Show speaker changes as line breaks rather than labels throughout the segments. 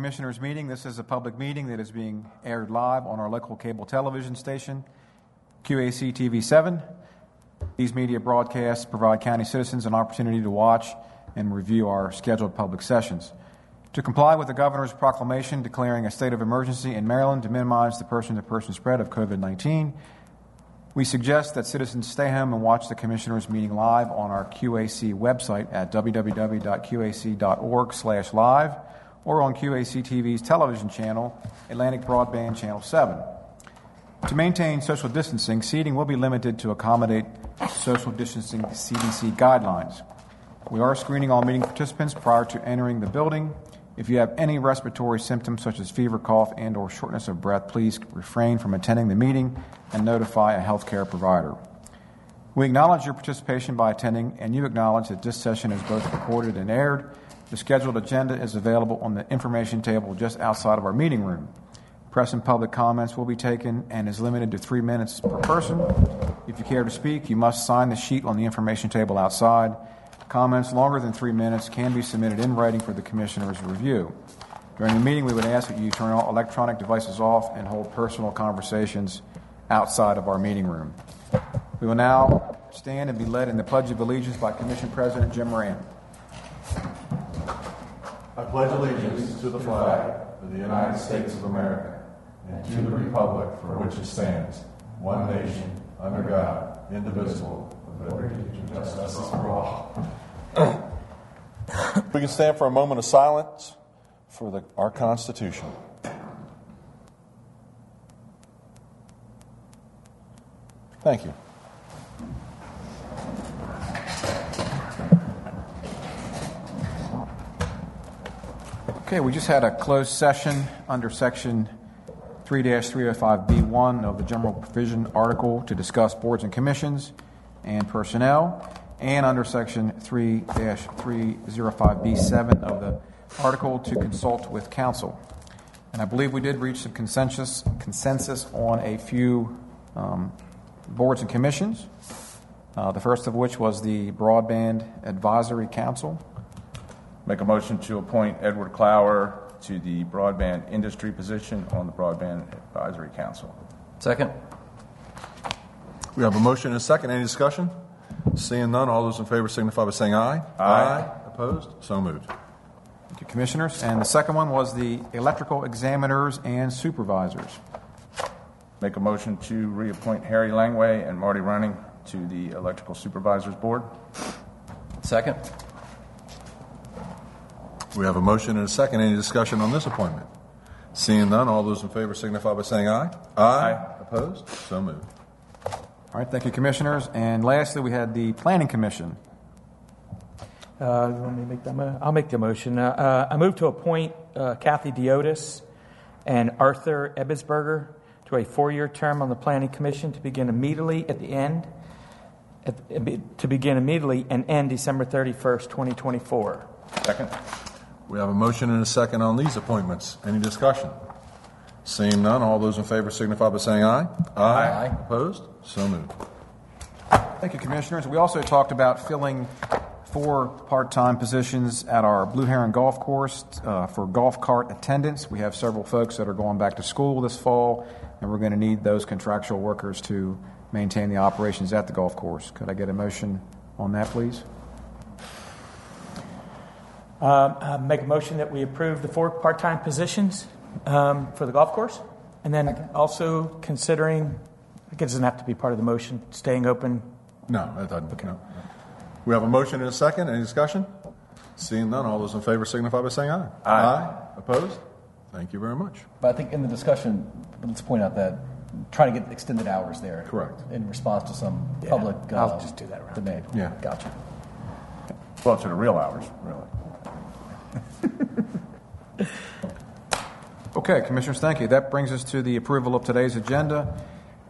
Commissioners meeting. This is a public meeting that is being aired live on our local cable television station, QAC TV 7. These media broadcasts provide county citizens an opportunity to watch and review our scheduled public sessions. To comply with the governor's proclamation declaring a state of emergency in Maryland to minimize the person to person spread of COVID 19, we suggest that citizens stay home and watch the commissioners meeting live on our QAC website at www.qac.org/live or on QAC TV's television channel, Atlantic Broadband Channel 7. To maintain social distancing, seating will be limited to accommodate social distancing CDC guidelines. We are screening all meeting participants prior to entering the building. If you have any respiratory symptoms such as fever, cough, and or shortness of breath, please refrain from attending the meeting and notify a healthcare provider. We acknowledge your participation by attending, and you acknowledge that this session is both recorded and aired. The scheduled agenda is available on the information table just outside of our meeting room. Press and public comments will be taken and is limited to three minutes per person. If you care to speak, you must sign the sheet on the information table outside. Comments longer than three minutes can be submitted in writing for the Commissioner's review. During the meeting, we would ask that you turn all electronic devices off and hold personal conversations outside of our meeting room. We will now stand and be led in the Pledge of Allegiance by Commission President Jim Moran.
I pledge allegiance to the flag of the United States of America and to the republic for which it stands, one nation, under God, indivisible, with liberty and justice for all.
We can stand for a moment of silence for the, our Constitution. Thank you.
Okay, we just had a closed session under section 3 305B1 of the General Provision Article to discuss boards and commissions and personnel, and under section 3 305B7 of the article to consult with counsel. And I believe we did reach some consensus, consensus on a few um, boards and commissions, uh, the first of which was the Broadband Advisory Council.
Make a motion to appoint Edward Clower to the broadband industry position on the Broadband Advisory Council.
Second.
We have a motion and a second. Any discussion? Seeing none, all those in favor signify by saying aye.
Aye.
Opposed? So moved.
Thank you, Commissioners. And the second one was the electrical examiners and supervisors.
Make a motion to reappoint Harry Langway and Marty Running to the Electrical Supervisors Board.
Second.
We have a motion and a second. Any discussion on this appointment? Seeing none, all those in favor signify by saying aye.
Aye.
Opposed? So moved.
All right, thank you, Commissioners. And lastly, we had the Planning Commission.
Uh, you want me to make that mo- I'll make the motion. Uh, uh, I move to appoint uh, Kathy Diotis and Arthur Ebbesberger to a four-year term on the Planning Commission to begin immediately at the end, at to begin immediately and end December 31st, 2024.
Second.
We have a motion and a second on these appointments. Any discussion? Seeing none, all those in favor signify by saying aye.
Aye. Aye.
Opposed? So moved.
Thank you, Commissioners. We also talked about filling four part time positions at our Blue Heron Golf Course uh, for golf cart attendants. We have several folks that are going back to school this fall, and we're going to need those contractual workers to maintain the operations at the golf course. Could I get a motion on that, please?
Um, uh, make a motion that we approve the four part-time positions um, for the golf course, and then also considering, I guess it doesn't have to be part of the motion, staying open.
No, that doesn't. Okay. No. We have a motion and a second. Any discussion? Seeing none, all those in favor signify by saying aye.
Aye.
Opposed? Thank you very much.
But I think in the discussion, let's point out that trying to get extended hours there.
Correct.
In response to some
Yeah,
public uh,
I'll just do that around
demand.
Yeah.
Gotcha.
Well, to the real hours, really.
Okay, Commissioners, thank you. That brings us to the approval of today's agenda.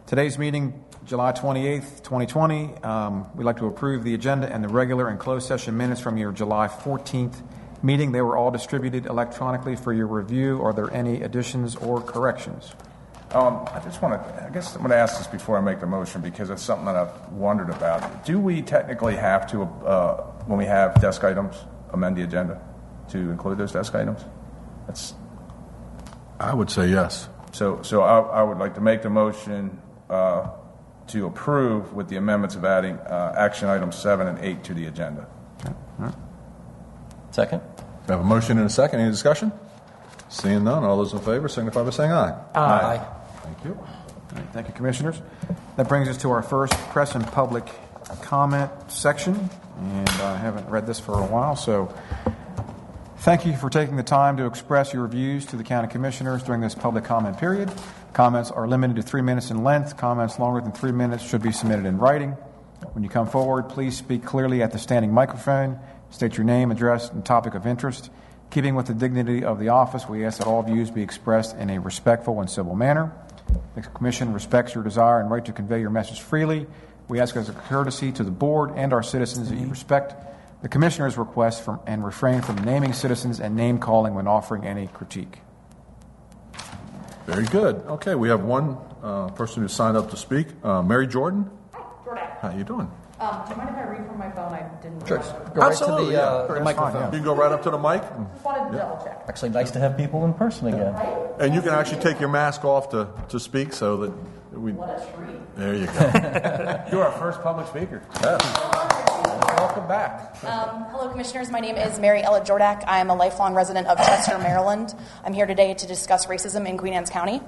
Today's meeting, July 28th, 2020. Um, we'd like to approve the agenda and the regular and closed session minutes from your July 14th meeting. They were all distributed electronically for your review. Are there any additions or corrections?
Um, I just want to, I guess I'm going to ask this before I make the motion because it's something that I've wondered about. Do we technically have to, uh, when we have desk items, amend the agenda to include those desk items? That's
I would say yes.
So, so I, I would like to make the motion uh, to approve with the amendments of adding uh, action items seven and eight to the agenda.
Second?
We have a motion and a second. Any discussion? Seeing none, all those in favor signify by saying aye.
Aye.
Thank you.
All right, Thank you, Commissioners. That brings us to our first press and public comment section, and I haven't read this for a while, so thank you for taking the time to express your views to the County Commissioners during this public comment period. Comments are limited to three minutes in length. Comments longer than three minutes should be submitted in writing. When you come forward, please speak clearly at the standing microphone. State your name, address, and topic of interest. Keeping with the dignity of the office, we ask that all views be expressed in a respectful and civil manner. The Commission respects your desire and right to convey your message freely. We ask as a courtesy to the board and our citizens that you respect the Commissioner's request from, and refrain from naming citizens and name calling when offering any critique.
Very good. Okay, we have one uh, person who signed up to speak. Uh, Mary Jordan,
Jordan.
how are you doing?
Um, do you mind if I read from my phone? I didn't.
Sure.
Just
Go right to
Absolutely,
the,
yeah.
uh, the
That's fine,
microphone.
yeah.
You can go right up to the mic,
wanted to double check.
Actually, nice to have people in person again.
and you can actually take your mask off to, to speak so that we.
What a treat.
There you go.
You're our first public speaker.
Welcome back. Um, hello, Commissioners. My name is Mary Ella Jordak. I am a lifelong resident of Chester, Maryland. I'm here today to discuss racism in Queen Anne's County.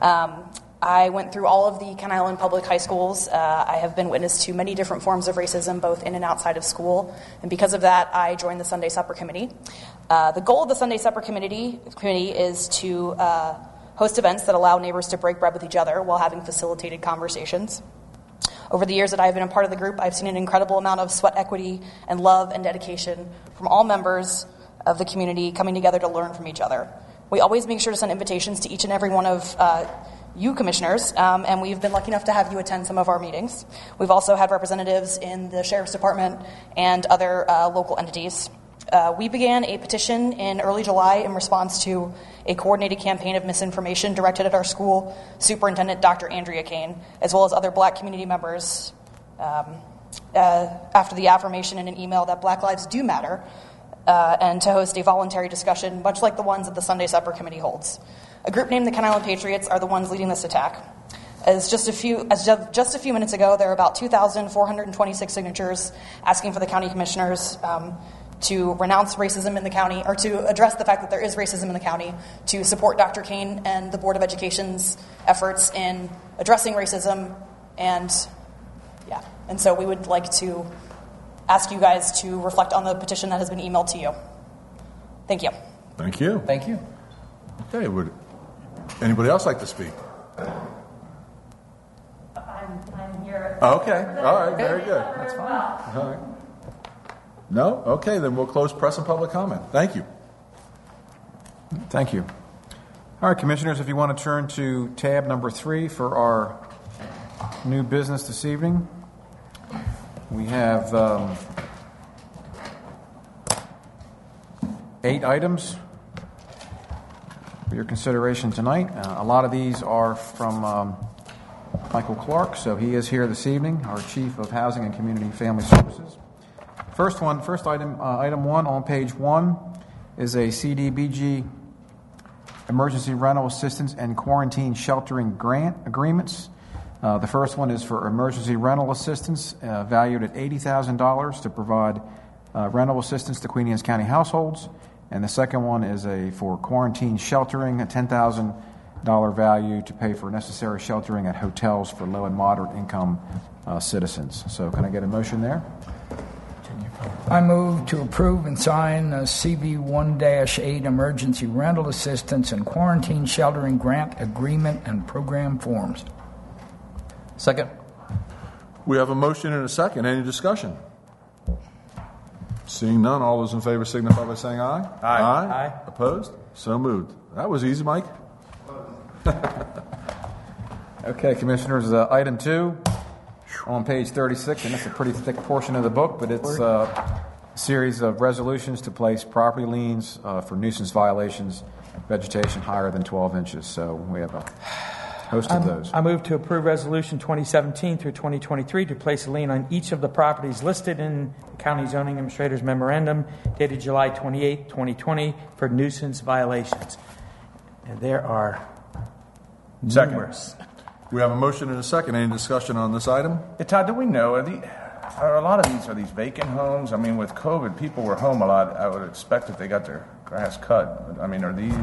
Um, I went through all of the Kent Island public high schools. Uh, I have been witness to many different forms of racism, both in and outside of school. And because of that, I joined the Sunday Supper Committee. Uh, the goal of the Sunday Supper Committee, committee is to uh, host events that allow neighbors to break bread with each other while having facilitated conversations. Over the years that I've been a part of the group, I've seen an incredible amount of sweat equity and love and dedication from all members of the community coming together to learn from each other. We always make sure to send invitations to each and every one of uh, you commissioners, um, and we've been lucky enough to have you attend some of our meetings. We've also had representatives in the Sheriff's Department and other uh, local entities. Uh, we began a petition in early July in response to a coordinated campaign of misinformation directed at our school superintendent, Dr. Andrea Kane, as well as other black community members um, uh, after the affirmation in an email that Black Lives do matter, uh, and to host a voluntary discussion, much like the ones that the Sunday Supper Committee holds. A group named the Kent Island Patriots are the ones leading this attack. As just a few, as just a few minutes ago, there are about 2,426 signatures asking for the county commissioners um, to renounce racism in the county, or to address the fact that there is racism in the county, to support Dr. Kane and the Board of Education's efforts in addressing racism, and yeah. And so we would like to ask you guys to reflect on the petition that has been emailed to you. Thank you.
Thank you.
Thank you.
Okay, would anybody else like to speak?
I'm, I'm here.
Okay, all right, very good. That's fine. All right. No? Okay, then we'll close press and public comment. Thank you.
Thank you. All right, Commissioners, if you want to turn to tab number three for our new business this evening, we have um, eight items for your consideration tonight. Uh, a lot of these are from um, Michael Clark, so he is here this evening, our Chief of Housing and Community Family Services. First one, first item, uh, item one on page one is a CDBG emergency rental assistance and quarantine sheltering grant agreements. Uh, the first one is for emergency rental assistance uh, valued at $80,000 to provide uh, rental assistance to Queen Anne's County households. And the second one is a for quarantine sheltering, a $10,000 value to pay for necessary sheltering at hotels for low and moderate income uh, citizens. So, can I get a motion there?
I move to approve and sign the CV 1 8 Emergency Rental Assistance and Quarantine Sheltering Grant Agreement and Program Forms.
Second?
We have a motion and a second. Any discussion? Seeing none, all those in favor signify by saying aye.
Aye.
Aye.
Aye.
Opposed? So moved. That was easy, Mike.
Okay, Commissioners, uh, item two on page 36, and it's a pretty thick portion of the book, but it's uh, a series of resolutions to place property liens uh, for nuisance violations, vegetation higher than 12 inches. So we have a host of those.
I move to approve Resolution 2017 through 2023 to place a lien on each of the properties listed in the County Zoning Administrator's Memorandum dated July 28, 2020 for nuisance violations. And there are
Second.
numerous.
We have a motion and a second. Any discussion on this item?
Hey, Todd, do we know, are, the, are a lot of these, are these vacant homes? I mean, with COVID, people were home a lot. I would expect that they got their grass cut. I mean, are these,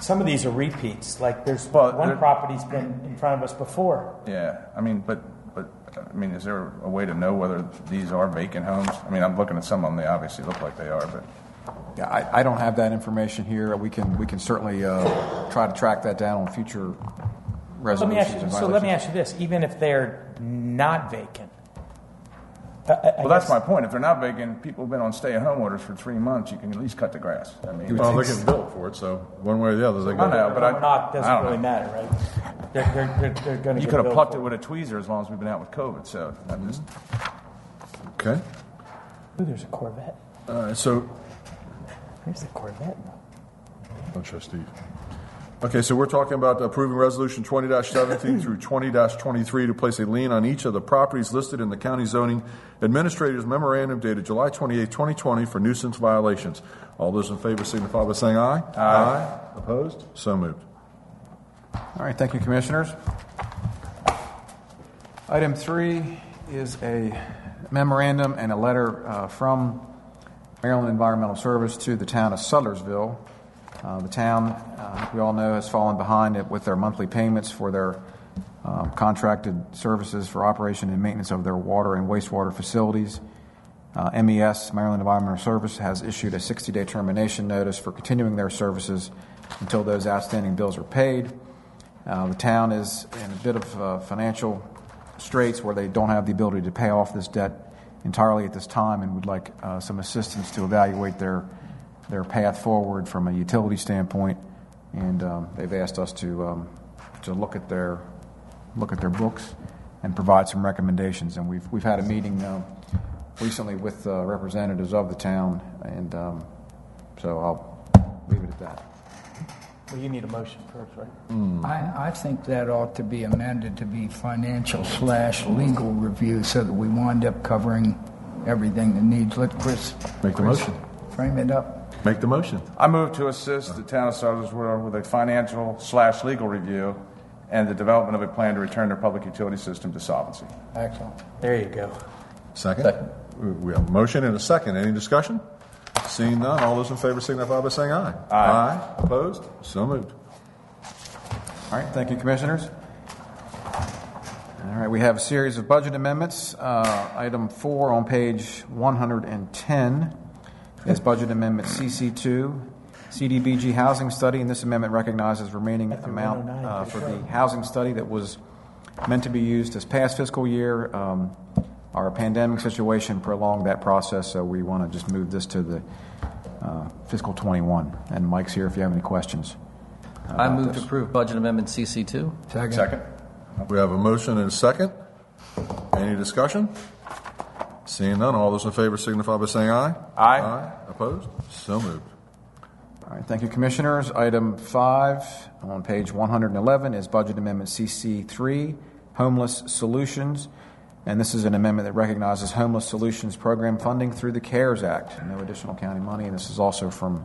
Some of these are repeats. Like there's
Well,
one property's been in front of us before.
yeah, I mean, but, but, I mean, is there a way to know whether these are vacant homes? I mean, I'm looking at some of them, they obviously look like they are, but.
Yeah, I, I don't have that information here. We can, we can certainly uh, try to track that down on future
Let me ask you,
and
so let me ask you this: even if they're not vacant, I- I- I
Well, that's my point. If they're not vacant, people have been on stay-at-home orders for three months, you can at least cut the grass. I mean,
Well, they're getting billed for it, so one way or the other, they
I
got
know, but I,
or not
I
doesn't
don't
really
know.
matter, right? They're, they're, they're, they're going to
You could have plucked it with a tweezer as long as we've been out with COVID, so I'm just,
Okay.
Ooh, there's a Corvette.
Uh, so,
There's a Corvette.
don't trust Steve. Okay, so we're talking about approving resolution 20-17 through 20-23 to place a lien on each of the properties listed in the county zoning administrator's memorandum dated July 28, 2020 for nuisance violations. All those in favor signify by saying aye. Aye. aye. Opposed? So moved.
All right, thank you, Commissioners. Item three is a memorandum and a letter uh, from Maryland Environmental Service to the town of Sudlersville. Uh, The town, uh, we all know, has fallen behind it with their monthly payments for their um, contracted services for operation and maintenance of their water and wastewater facilities. Uh, MES, Maryland Environmental Service, has issued a 60-day termination notice for continuing their services until those outstanding bills are paid. Uh, The town is in a bit of uh, financial straits where they don't have the ability to pay off this debt entirely at this time and would like uh, some assistance to evaluate their, their path forward from a utility standpoint. And um, they've asked us to, um, to look at their, look at their books and provide some recommendations. And we've, we've had a meeting uh, recently with uh, representatives of the town, and um, so I'll leave it at that.
Well, you need a motion first, right?
I, I think that ought to be amended to be financial slash legal review so that we wind up covering everything that needs. Let Chris.
Make the
Chris
motion.
Frame it up.
Make the motion.
I move to assist the town of Sudlersville with a financial slash legal review and the development of a plan to return their public utility system to solvency.
Excellent.
There you go.
Second? We have a motion and a second. Any discussion? Seeing none, all those in favor signify by saying aye. Aye. Opposed? So moved.
All right, thank you, Commissioners. All right, we have a series of budget amendments. Uh, Item four on page 110 is Budget Amendment CC2, CDBG Housing Study, and this amendment recognizes remaining amount uh, for the housing study that was meant to be used this past fiscal year. Um, Our pandemic situation prolonged that process, so we want to just move this to the uh, fiscal 21. And Mike's here if you have any questions.
I move to approve Budget Amendment CC2.
Second.
Second?
We have a motion and a second. Any discussion? Seeing none, all those in favor signify by saying aye.
Aye.
Aye. Opposed? So moved.
All right, thank you, Commissioners. Item five on page 111 is Budget Amendment CC3, Homeless Solutions. And this is an amendment that recognizes Homeless Solutions Program funding through the CARES Act. No additional county money, and this is also from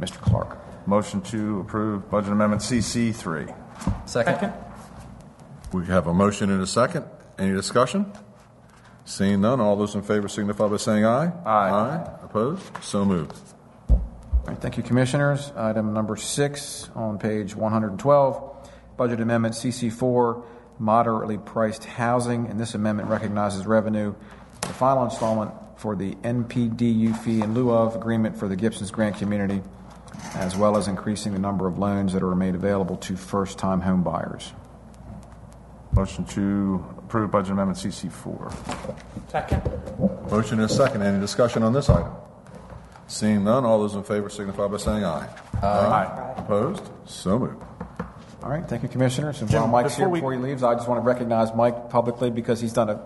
Mr. Clark.
Motion to approve Budget Amendment CC3.
Second.
We have a motion and a second. Any discussion? Seeing none, all those in favor signify by saying aye.
Aye.
Aye. Opposed? So moved.
All right, thank you, Commissioners. Item number six on page 112, Budget Amendment CC4, Moderately Priced Housing, and this amendment recognizes revenue the final installment for the MPDU fee in lieu of agreement for the Gibson's Grant Community, as well as increasing the number of loans that are made available to first-time home buyers.
Motion to approve Budget Amendment CC4.
Second.
Motion and a second. Any discussion on this item? Seeing none, all those in favor signify by saying aye.
Aye.
Opposed? So moved.
All right, thank you, Commissioners. And
Jim,
while Mike's here
before we-
before he leaves, I just want to recognize Mike publicly because he's done an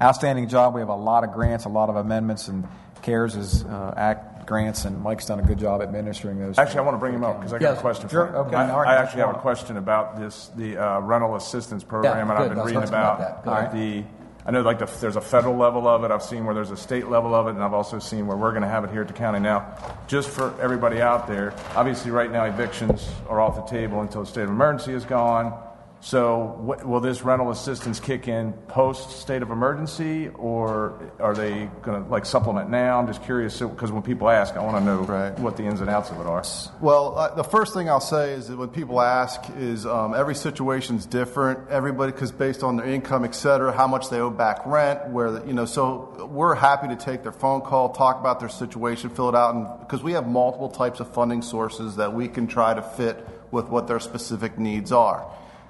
outstanding job. We have a lot of grants, a lot of amendments, and CARES is uh, Act grants, and Mike's done a good job administering those.
Actually, I want to bring him up because I got
Yes.
a question
Sure,
for him.
okay,
I,
right.
I actually have a question about this, the uh, rental assistance program, and I've been reading
about
about
that. Go
ahead.
the I know like the, there's a federal level of it. I've seen where there's a state level of it, and I've also seen where we're going to have it here at the county. Now, just for everybody out there, obviously right now evictions are off the table until the state of emergency is gone. So, what, will this rental assistance kick in post state of emergency, or are they going to like supplement now? I'm just curious because when people ask, I want to know
Right.
what the ins and outs of it are.
Well, uh, the first thing I'll say is that when people ask, is um, every situation's different. Everybody, because based on their income, et cetera, how much they owe back rent, where the, you know. So we're happy to take their phone call, talk about their situation, fill it out, and because we have multiple types of funding sources that we can try to fit with what their specific needs are.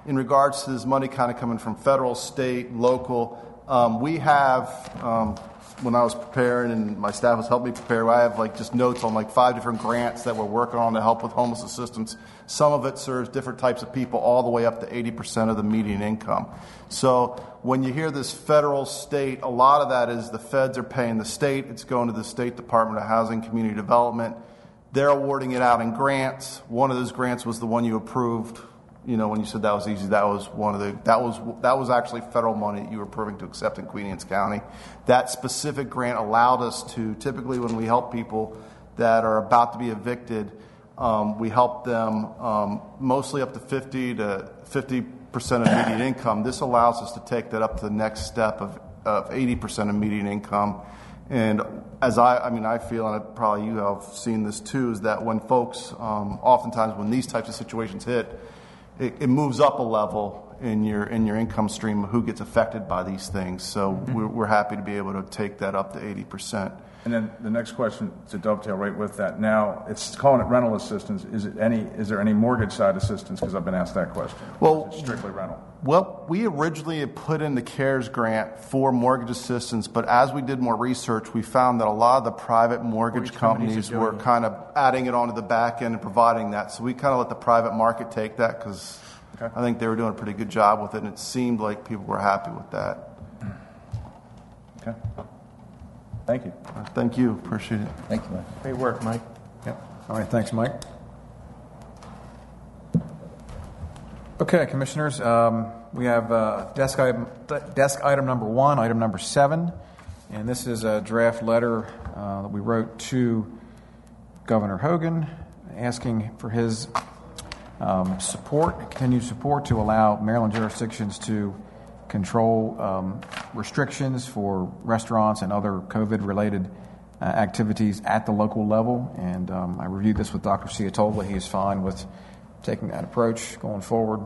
In regards to this money kind of coming from federal, state, local, um, we have. Um, when I was preparing and my staff was helping me prepare, I have like just notes on like five different grants that we're working on to help with homeless assistance. Some of it serves different types of people, all the way up to 80% of the median income. So when you hear this federal, state, a lot of that is the feds are paying the state. It's going to the State Department of Housing Community Development. They're awarding it out in grants. One of those grants was the one you approved you know, when you said that was easy, that was one of the that was that was actually federal money that you were approving to accept in Queen Anne's County. That specific grant allowed us to typically when we help people that are about to be evicted, um, we help them um, mostly up to 50 to 50 percent of median income. This allows us to take that up to the next step of, of 80 percent of median income. And as I, I mean, I feel, and probably you have seen this too, is that when folks, um, oftentimes when these types of situations hit, it, it moves up a level in your in your income stream who gets affected by these things. So mm-hmm. we're, we're happy to be able to take that up to 80 percent.
And then the next question to dovetail right with that. Now it's calling it rental assistance. Is it any? Is there any mortgage side assistance? Because I've been asked that question.
Well-
is it strictly rental.
Well, we originally had put in the CARES grant for mortgage assistance, but as we did more research, we found that a lot of the private mortgage
Mortgage companies
companies were
it.
kind of adding it onto the back end and providing that. So we kind of let the private market take that because
Okay.
I think they were doing a pretty good job with it, and it seemed like people were happy with that. Hmm.
Okay. Thank you.
Thank you. Appreciate it.
Thank you, Mike.
Great work, Mike.
Yep. All right, thanks, Mike. Okay, Commissioners, um, we have uh, desk item, desk item number one, item number seven, and this is a draft letter uh, that we wrote to Governor Hogan asking for his um, support, continued support to allow Maryland jurisdictions to control um, restrictions for restaurants and other COVID-related uh, activities at the local level. And um, I reviewed this with Dr. Ciotola. He is fine with taking that approach going forward.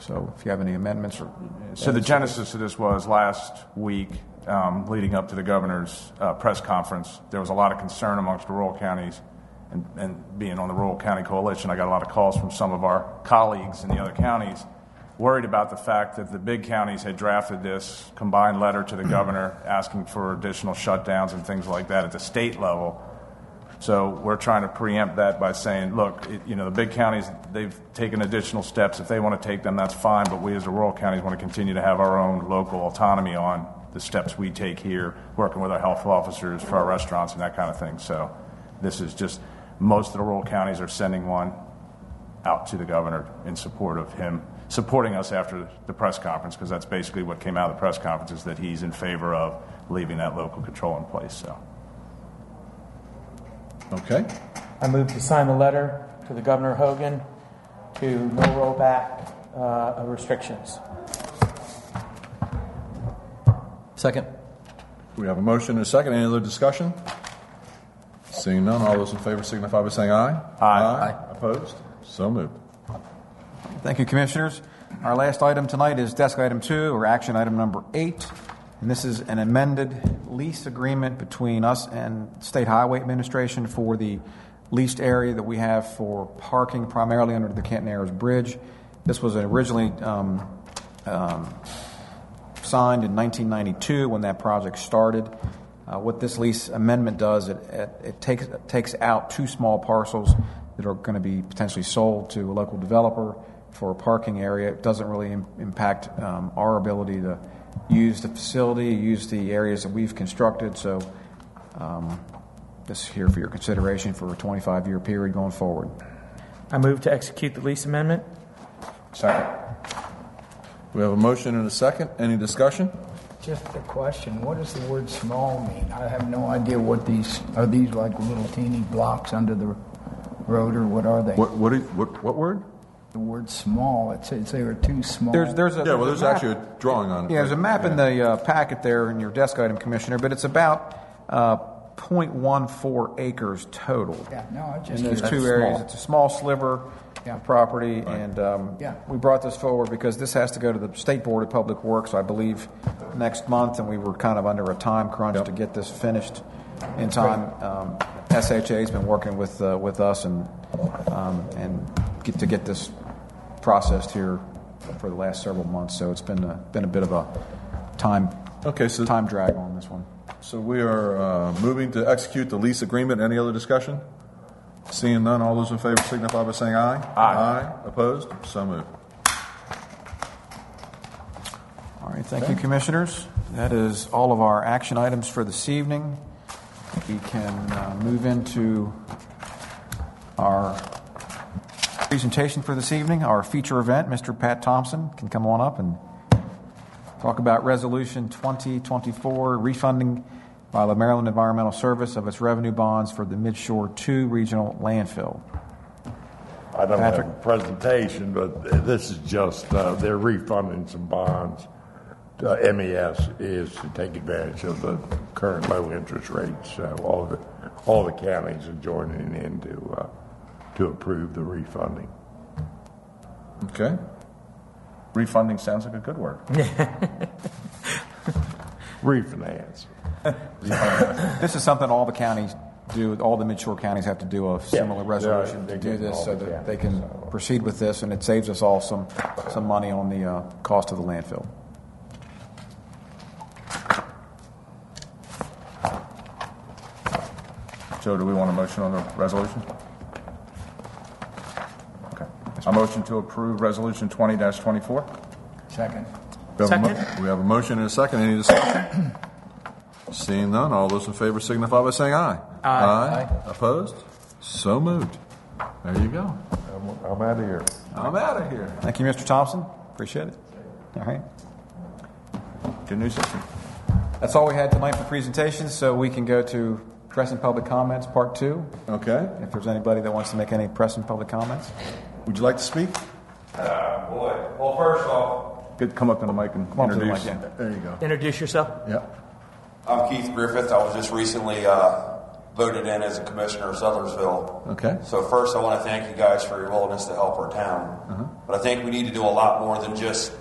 So if you have any amendments or
So the genesis of this was last week, um, leading up to the governor's uh, press conference. There was a lot of concern amongst the rural counties, and, and being on the rural county coalition, I got a lot of calls from some of our colleagues in the other counties, worried about the fact that the big counties had drafted this combined letter to the governor asking for additional shutdowns and things like that at the state level. So we're trying to preempt that by saying, look, it, you know, the big counties, they've taken additional steps. If they want to take them, that's fine. But we as the rural counties want to continue to have our own local autonomy on the steps we take here, working with our health officers for our restaurants and that kind of thing. So this is just, most of the rural counties are sending one out to the governor in support of him supporting us after the press conference, because that's basically what came out of the press conference is that he's in favor of leaving that local control in place. So.
Okay.
I move to sign the letter to the Governor Hogan to no rollback uh, of restrictions.
Second.
We have a motion and a second. Any other discussion? Seeing none, all those in favor signify by saying aye.
Aye.
aye Opposed? So moved.
Thank you, Commissioners. Our last item tonight is desk item two, or action item number eight. And this is an amended lease agreement between us and State Highway Administration for the leased area that we have for parking primarily under the Canton Bridge. This was originally um, um, signed in 1992 when that project started. Uh, what this lease amendment does, it, it, it takes, it takes out two small parcels that are going to be potentially sold to a local developer for a parking area. It doesn't really Im- impact um, our ability to use the facility, use the areas that we've constructed. So um, this is here for your consideration for a 25 year period going forward.
I move to execute the lease amendment.
Second.
We have a motion and a second. Any discussion?
Just a question. What does the word small mean? I have no idea what these are. These like little teeny blocks under the road, or what are they?
What, what, what, what word?
The word small. It says they were too small.
There's, there's a,
Yeah, well, there's
a
actually a drawing on it.
Yeah, there's a map in the uh, packet there in your desk item, Commissioner, but it's about uh, 0.14 acres total.
yeah, no, I just
in those
that's
two areas.
small.
It's a small sliver
Yeah.
of property, and um,
Yeah.
we brought this forward because this has to go to the State Board of Public Works, I believe, next month, and we were kind of under a time crunch
Yep.
to get this finished in time. Um, SHA's been working with uh, with us and um, and get to get this processed here for the last several months. So it's been a, been a bit of a time
Okay, so,
time drag on this one.
so we are uh, moving to execute the lease agreement. Any other discussion? Seeing none, all those in favor signify by saying aye. Aye. Aye. Opposed? So moved.
All right, thank you, Commissioners. That is all of our action items for this evening. We can uh, move into our presentation for this evening, our feature event. Mr. Pat Thompson can come on up and talk about Resolution 2024, refunding by the Maryland Environmental Service of its revenue bonds for the Midshore 2 Regional Landfill.
I don't
Patrick?
have a presentation, but this is just, uh, they're refunding some bonds. Uh, MES is to take advantage of the current low interest rates. So all the, all the counties are joining in to, uh, to approve the refunding.
Okay.
Refunding sounds like a good word.
Refinance.
This is something all the counties do, all the midshore counties have to do a similar resolution to do this so
the
that they can
so.
proceed with this, and it saves us all some, some money on the uh, cost of the landfill.
Joe, do we want a motion on the resolution? Okay. A motion to approve Resolution 20-24?
Second.
We have, a mo-
Second.
we have a motion and a second. Any discussion? Seeing none, all those in favor signify by saying aye. Aye. Opposed? So moved. There you go.
I'm, I'm out of here.
I'm out of here.
Thank you, Mr. Thompson. Appreciate it. All right.
Good news system.
That's all we had tonight for presentations, so we can go to press and public comments, part two.
Okay.
If there's anybody that wants to make any press and public comments.
Would you like to speak?
Uh, boy. Well, first off,
Good, come up to the mic and
Come on to the
introduce.
mic, yeah.
There you go.
Introduce yourself.
Yep.
I'm Keith Griffith. I was just recently uh, voted in as a commissioner of Sudlersville.
Okay.
So first, I want to thank you guys for your willingness to help our town. But I think we need to do a lot more than just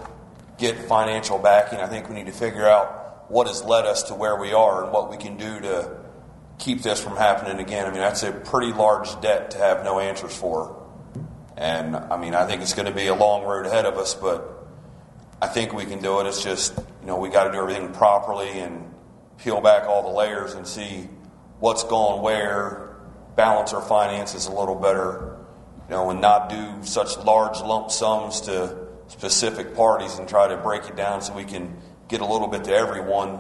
get financial backing. I think we need to figure out what has led us to where we are and what we can do to keep this from happening again. I mean, that's a pretty large debt to have no answers for. And I mean, I think it's going to be a long road ahead of us, but I think we can do it. It's just, you know, we got to do everything properly and peel back all the layers and see what's going where, balance our finances a little better, you know, and not do such large lump sums to specific parties and try to break it down so we can get a little bit to everyone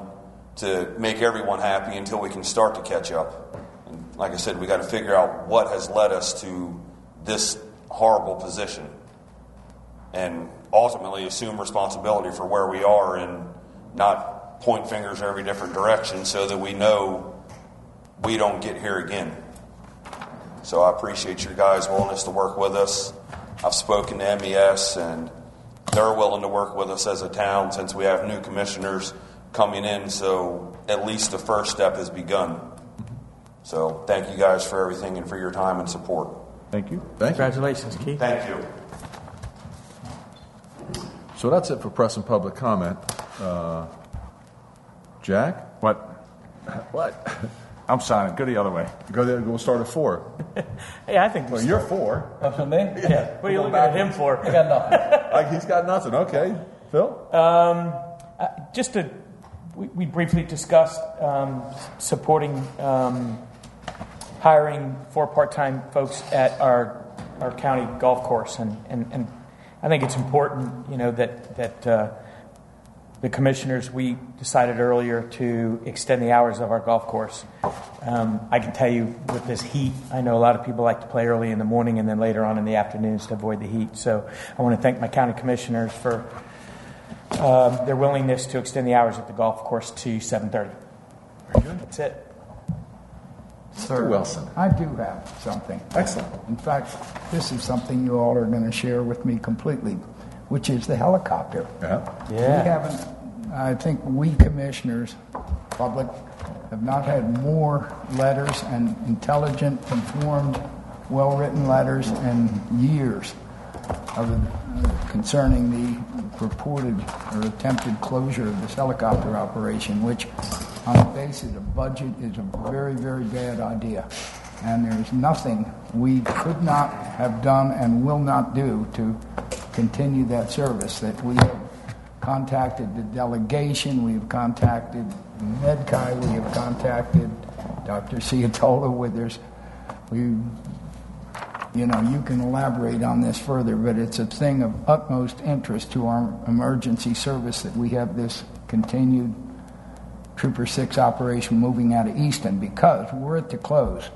to make everyone happy until we can start to catch up. And like I said, we got to figure out what has led us to this horrible position and ultimately assume responsibility for where we are and not point fingers in every different direction so that we know we don't get here again. So I appreciate your guys' willingness to work with us. I've spoken to MES and they're willing to work with us as a town since we have new commissioners coming in, so at least the first step has begun. So thank you guys for everything and for your time and support.
Thank you.
Thank you.
Congratulations, Keith.
Thank you.
So that's it for press and public comment. Uh, Jack?
What?
What?
I'm signing. Go the other way.
Go there. We'll start at four.
Hey, I think.
Well, you're four.
That's for me?
yeah. What are you looking at him for?
I got nothing.
Like, he's got nothing. Okay. Phil?
Uh, just to, we, we briefly discussed um, supporting um, hiring four part-time folks at our our county golf course, and, and, and I think it's important, you know, that that uh, the commissioners we decided earlier to extend the hours of our golf course. Um, I can tell you with this heat, I know a lot of people like to play early in the morning and then later on in the afternoons to avoid the heat. So I want to thank my county commissioners for um, their willingness to extend the hours at the golf course to 7:30. That's it.
Sir,
Wilson.
I do have something.
Excellent.
In fact, this is something you all are going to share with me completely, which is the helicopter.
Yeah.
We haven't, I think we commissioners, public, have not had more letters and intelligent, informed, well-written letters in years of, uh, concerning the purported or attempted closure of this helicopter operation, which on the basis of budget is a very, very bad idea. And there's nothing we could not have done and will not do to continue that service that we have contacted the delegation, we have contacted MedChi, we have contacted Dr. Ciotola Withers. We, you know, you can elaborate on this further, but it's a thing of utmost interest to our emergency service that we have this continued Trooper 6 operation moving out of Easton because were it to close,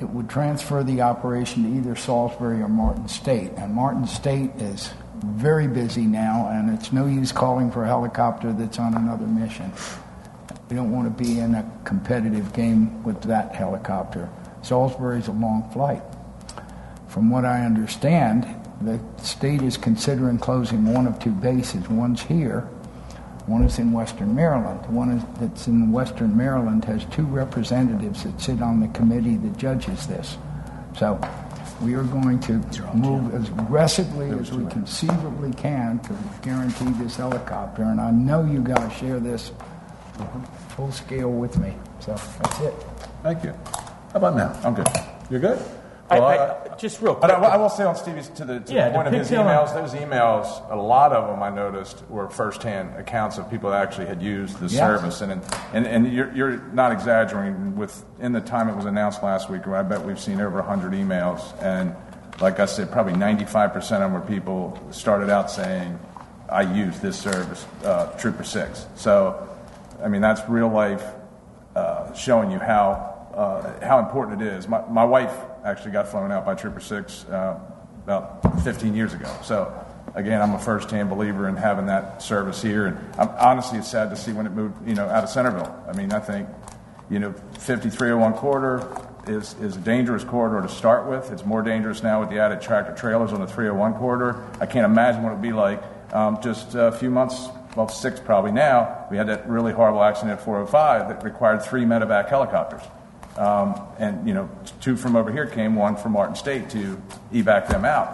it would transfer the operation to either Salisbury or Martin State. And Martin State is very busy now, and it's no use calling for a helicopter that's on another mission. We don't want to be in a competitive game with that helicopter. Salisbury is a long flight. From what I understand, the state is considering closing one of two bases. One's here, one is in Western Maryland. The one is, that's in Western Maryland has two representatives that sit on the committee that judges this. So we are going to move as aggressively as we conceivably can to guarantee this helicopter. And I know you guys share this full scale with me. So that's it.
Thank you. How about now? I'm good. You're good?
I, I, just real
But. I, I will say on Stevie's to the, to
Yeah,
the point
the
of his emails, those emails, a lot of them I noticed were firsthand accounts of people that actually had used the
Yes.
service, and and and you're, you're not exaggerating. With in the time it was announced last week, I bet we've seen over hundred emails, and like I said, probably 95 percent of them were people started out saying, "I use this service, uh, Trooper Six." So, I mean, that's real life uh, showing you how uh, how important it is. My, my wife actually got flown out by Trooper Six uh, about 15 years ago. So again, I'm a first-hand believer in having that service here. And I'm, honestly, it's sad to see when it moved, you know, out of Centreville. I mean, I think, you know, 5301 corridor is is a dangerous corridor to start with. It's more dangerous now with the added tractor trailers on the 301 corridor. I can't imagine what it would be like um, just a few months well, six probably now, we had that really horrible accident at 405 that required three medevac helicopters. Um, and, you know, two from over here came, one from Martin State to evac them out.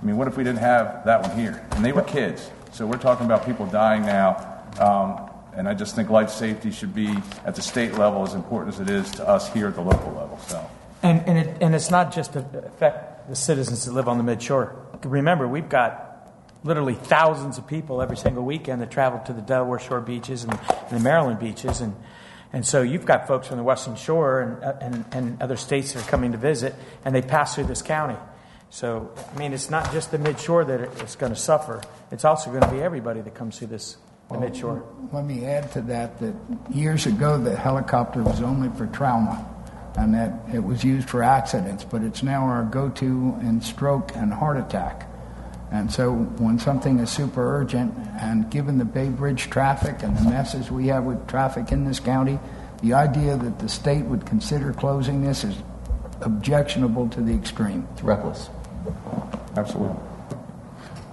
I mean, what if we didn't have that one here? And they were kids. So we're talking about people dying now. Um, and I just think life safety should be at the state level as important as it is to us here at the local level. So.
And, and, it, and it's not just to affect the citizens that live on the midshore. Remember, we've got literally thousands of people every single weekend that travel to the Delaware Shore beaches and, and the Maryland beaches. And, and so you've got folks from the Western Shore and, and, and other states that are coming to visit, and they pass through this county. So, I mean, it's not just the midshore that it's going to suffer, it's also going to be everybody that comes through this the midshore.
Let me add to that that years ago the helicopter was only for trauma and that it was used for accidents, but it's now our go to in stroke and heart attack. And so when something is super urgent, and given the Bay Bridge traffic and the messes we have with traffic in this county, the idea that the state would consider closing this is objectionable to the extreme.
It's reckless.
Absolutely.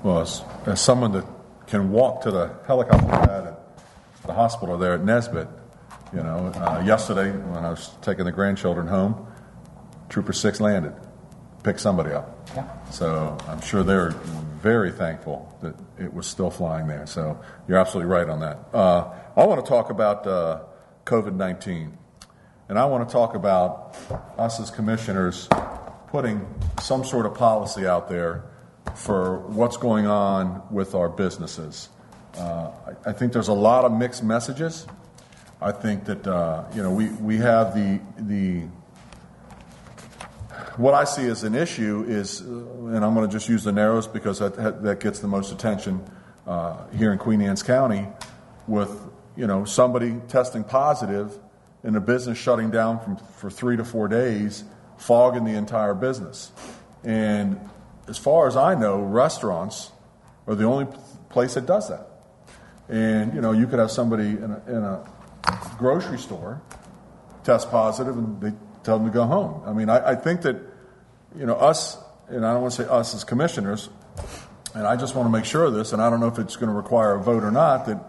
Well, as, as someone that can walk to the helicopter pad at the hospital there at Nesbitt, you know, uh, yesterday when I was taking the grandchildren home, Trooper Six landed, picked somebody up.
Yeah.
So I'm sure they're very thankful that it was still flying there. So you're absolutely right on that. Uh, I want to talk about uh, COVID 19. And I want to talk about us as commissioners putting some sort of policy out there for what's going on with our businesses. Uh, I, I think there's a lot of mixed messages. I think that uh, you know we, we have the the what I see as an issue is, uh, and I'm going to just use the Narrows because that that gets the most attention uh, here in Queen Anne's County, with you know somebody testing positive and a business shutting down from, for three to four days, fogging the entire business. And as far as I know, restaurants are the only place that does that. And, you know, you could have somebody in a, in a grocery store test positive and they tell them to go home. I mean, I, I think that, you know, us, and I don't want to say us as commissioners, and I just want to make sure of this, and I don't know if it's going to require a vote or not, that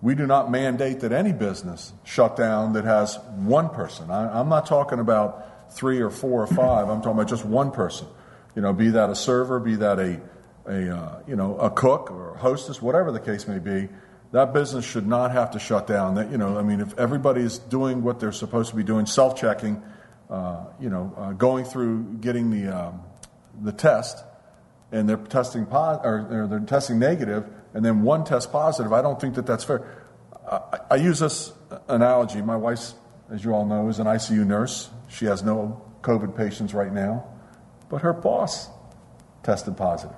we do not mandate that any business shut down that has one person. I, I'm not talking about three or four or five. I'm talking about just one person. You know, be that a server, be that a, a uh, you know, a cook or a hostess, whatever the case may be. That business should not have to shut down. That you know, I mean, if everybody's doing what they're supposed to be doing, self-checking, uh, you know, uh, going through getting the um, the test, and they're testing po- or they're testing negative, and then one test positive. I don't think that that's fair. I, I use this analogy. My wife, as you all know, is an ICU nurse. She has no COVID patients right now, but her boss tested positive.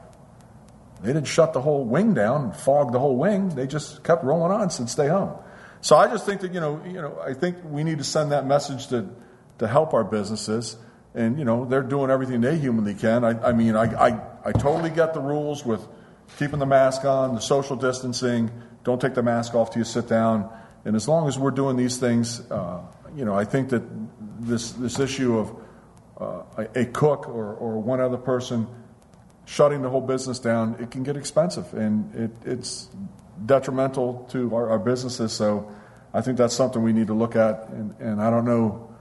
They didn't shut the whole wing down fog the whole wing. They just kept rolling on, said stay home. So I just think that you know, you know, I think we need to send that message to to help our businesses, and you know, they're doing everything they humanly can. I, I mean, I, I I totally get the rules with keeping the mask on, the social distancing. Don't take the mask off till you sit down. And as long as we're doing these things, uh, you know, I think that this this issue of uh, a, cook or, or one other person shutting the whole business down, it can get expensive and it, it's detrimental to our, our, businesses. So I think that's something we need to look at. And, and I don't know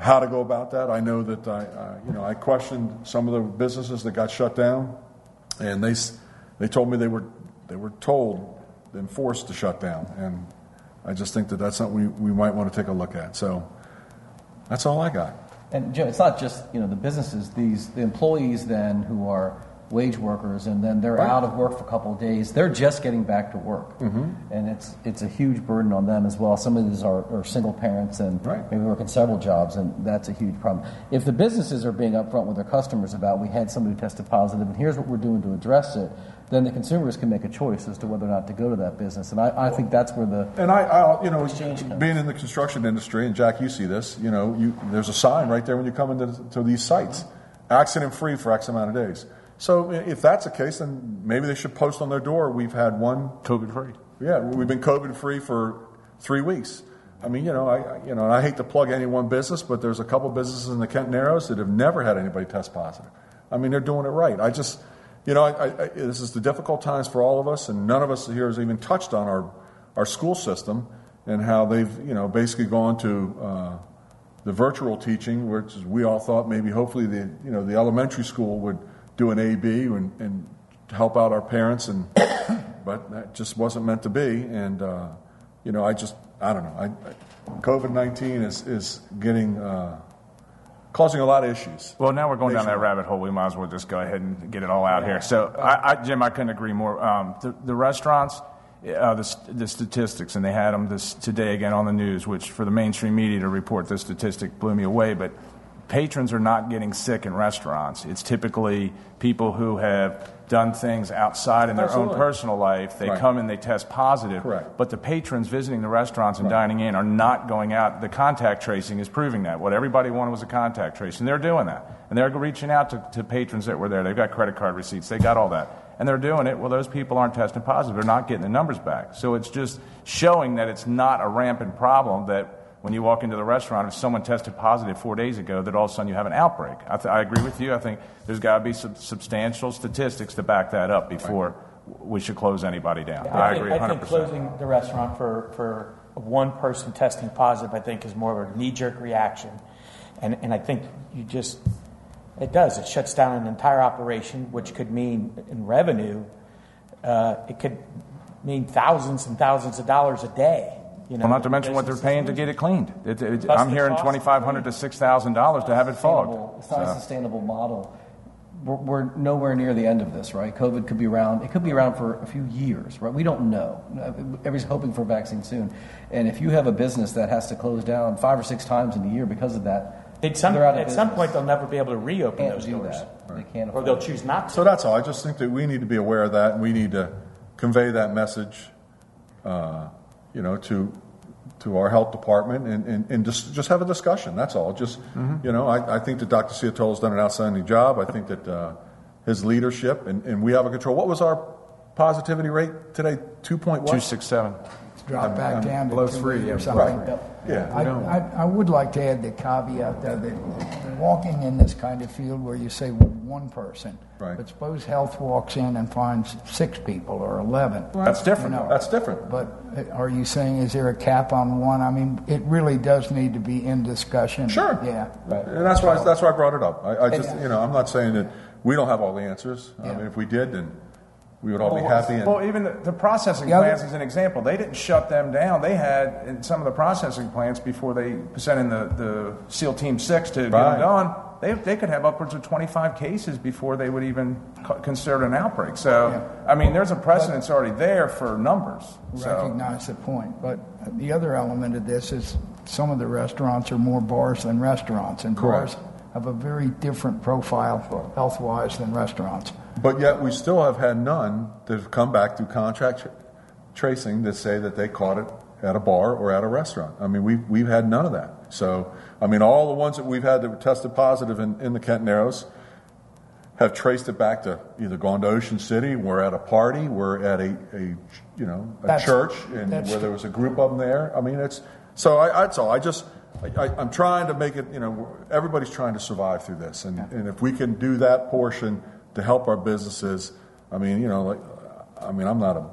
how to go about that. I know that I, uh, you know, I questioned some of the businesses that got shut down, and they they told me they were they were told and forced to shut down. And I just think that that's something we, we might want to take a look at. So that's all I got.
And Jim, it's not just you know the businesses; these the employees then who are wage workers, and then they're right. out of work for a couple of days. They're just getting back to work, mm-hmm. and it's it's a huge burden on them as well. Some of these are, are single parents and right. maybe working several jobs, and that's a huge problem. If the businesses are being upfront with their customers about we had somebody who tested positive, and here's what we're doing to address it, then the consumers can make a choice as to whether or not to go to that business. And I, I think that's where the
and I, I you know, being in the construction industry, and Jack, you see this. You know, you, there's a sign right there when you come into to these sites, accident free for X amount of days. So if that's the case, then maybe they should post on their door. We've had one
COVID free.
Yeah, we've been COVID free for three weeks. I mean, you know, I you know, and I hate to plug any one business, but there's a couple businesses in the Kent Narrows that have never had anybody test positive. I mean, they're doing it right. I just you know, I, I, this is the difficult times for all of us, and none of us here has even touched on our, our school system and how they've, you know, basically gone to uh, the virtual teaching, which we all thought maybe hopefully the, you know, the elementary school would do an AB and, and help out our parents, and but that just wasn't meant to be. And, uh, you know, I just, I don't know. I, COVID 19 is, is getting. Uh, causing a lot of issues.
Well, now we're going down that rabbit hole. We might as well just go ahead and get it all out here. So, I, I, Jim, I couldn't agree more. Um, the, the, restaurants, uh, the, the, statistics, and they had them this today again on the news, which for the mainstream media to report this statistic blew me away. But patrons are not getting sick in restaurants. It's typically people who have done things outside in their Absolutely. own personal life. They right. come and they test positive.
Correct.
But the patrons visiting the restaurants and right. dining in are not going out. The contact tracing is proving that. What everybody wanted was a contact tracing. They're doing that. And they're reaching out to, to patrons that were there. They've got credit card receipts. They got all that. And they're doing it. Well, those people aren't testing positive. They're not getting the numbers back. So it's just showing that it's not a rampant problem that when you walk into the restaurant, if someone tested positive four days ago, that all of a sudden you have an outbreak. I, th- I agree with you. I think there's got to be some substantial statistics to back that up before right. we should close anybody down.
Yeah, I, I, agree 100%. I think closing the restaurant for, for one person testing positive, I think, is more of a knee jerk reaction. And, and I think you just, it does. It shuts down an entire operation, which could mean in revenue, uh, it could mean thousands and thousands of dollars a day.
You know, well, not to mention what they're paying to get it cleaned. It, it, I'm hearing twenty five hundred to six thousand dollars to have it fogged.
It's not so. a sustainable model. We're, we're, nowhere near the end of this, right? COVID could be around. It could be around for a few years, right? We don't know. Everybody's hoping for a vaccine soon, and if you have a business that has to close down five or six times in a year because of that,
at some, at some point they'll never be able to reopen those doors.
Right. They can't,
or they'll choose not to.
So that's all. I just think that we need to be aware of that, and we need to convey that message. Uh, you know, to to our health department and, and, and just just have a discussion. That's all. Just mm-hmm. you know, I, I think that Dr. Ciotola has done an outstanding job. I think that uh, his leadership and, and we have a control. What was our positivity rate today? Two point what?
267.
Drop back down to
below
two
three, yeah,
or something.
right. Yeah,
I,
we don't-
I, I would like to add the caveat though that walking in this kind of field where you say one person,
Right.
but suppose health walks in and finds six people or eleven.
That's different.
You know,
That's different.
But uh, are you saying is there a cap on one? I mean, it really does need to be in discussion.
Sure.
Yeah.
And that's why, that's why I brought it up. I, I just, you know, I'm not saying that we don't have all the answers. I
Yeah.
mean, if we did, then we would all be happy. And,
Well, even the, the processing
Yeah,
plants is an example. They didn't shut them down. They had in some of the processing plants before they sent in the, the SEAL Team Six to get them done. They, they could have upwards of 25 cases before they would even consider an outbreak. So, I mean, there's a precedence already there for numbers. So,
recognize the point. But the other element of this is some of the restaurants are more bars than restaurants, and
Correct.
bars have a very different profile health wise than restaurants.
But yet we still have had none that have come back through contract tr- tracing to say that they caught it at a bar or at a restaurant. I mean, we've, we've had none of that. So, I mean, all the ones that we've had that were tested positive in, in the Kent Narrows have traced it back to either gone to Ocean City, we're at a party, we're at a, a you know, a
That's-
church, and where there was a group of them there. I mean, it's so. I, that's all. I just, I, I, I'm trying to make it. You know, everybody's trying to survive through this, and, and if we can do that portion to help our businesses, I mean, you know, like, I mean, I'm not a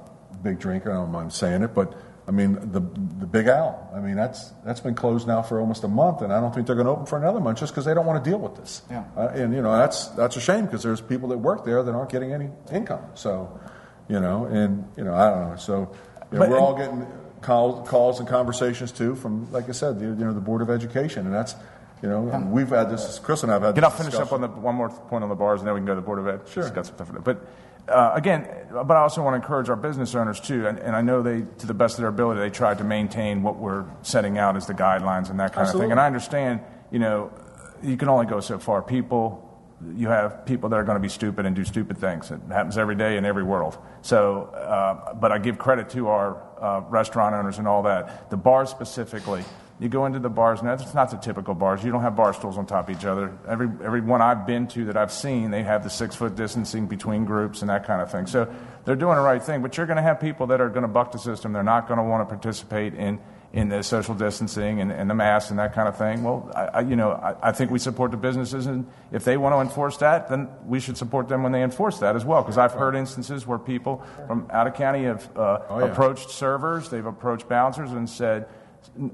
big drinker. I don't mind saying it, but. I mean, the the Big Owl. I mean, that's that's been closed now for almost a month, and I don't think they're going to open for another month just because they don't want to deal with this.
Yeah.
Uh, and you know that's that's a shame because there's people that work there that aren't getting any income. So, you know, and you know, I don't know. So, you know,
But-
we're all getting calls, calls and conversations too from, like I said, the, you know, the Board of Education, and that's, you know, we've had this. Chris and I've had.
Get,
this
I'll finish up on the one more point on the bars, and then we can go to the Board of Ed.
Sure.
Got some stuff. But uh, again, but I also want to encourage our business owners too, and, and I know they, to the best of their ability, they tried to maintain what we're setting out as the guidelines and that kind of thing. And I understand, you know, you can only go so far. People, you have people that are going to be stupid and do stupid things. It happens every day in every world. So, uh, but I give credit to our uh, restaurant owners and all that. The bars specifically. You go into the bars, and it's not the typical bars. You don't have bar stools on top of each other. Every, every one I've been to that I've seen, they have the six foot distancing between groups and that kind of thing. So they're doing the right thing. But you're going to have people that are going to buck the system. They're not going to want to participate in, in the social distancing and, and the masks and that kind of thing. Well, I, I, you know, I, I think we support the businesses, and if they want to enforce that, then we should support them when they enforce that as well. Because I've heard instances where people from out of county have uh,
Oh, yeah.
approached servers, they've approached bouncers, and said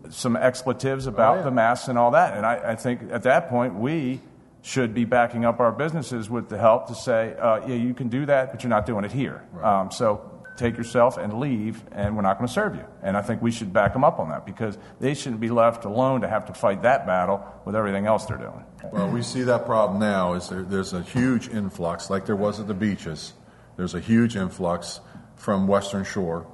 some expletives about
Oh, yeah.
the masks and all that. And I, I think at that point, we should be backing up our businesses with the help to say, uh, yeah, you can do that, but you're not doing it here. Um, so take yourself and leave, and we're not going to serve you. And I think we should back them up on that because they shouldn't be left alone to have to fight that battle with everything else they're doing.
Well, we see that problem now. Is there, there's a huge influx, like there was at the beaches. There's a huge influx from Western Shore,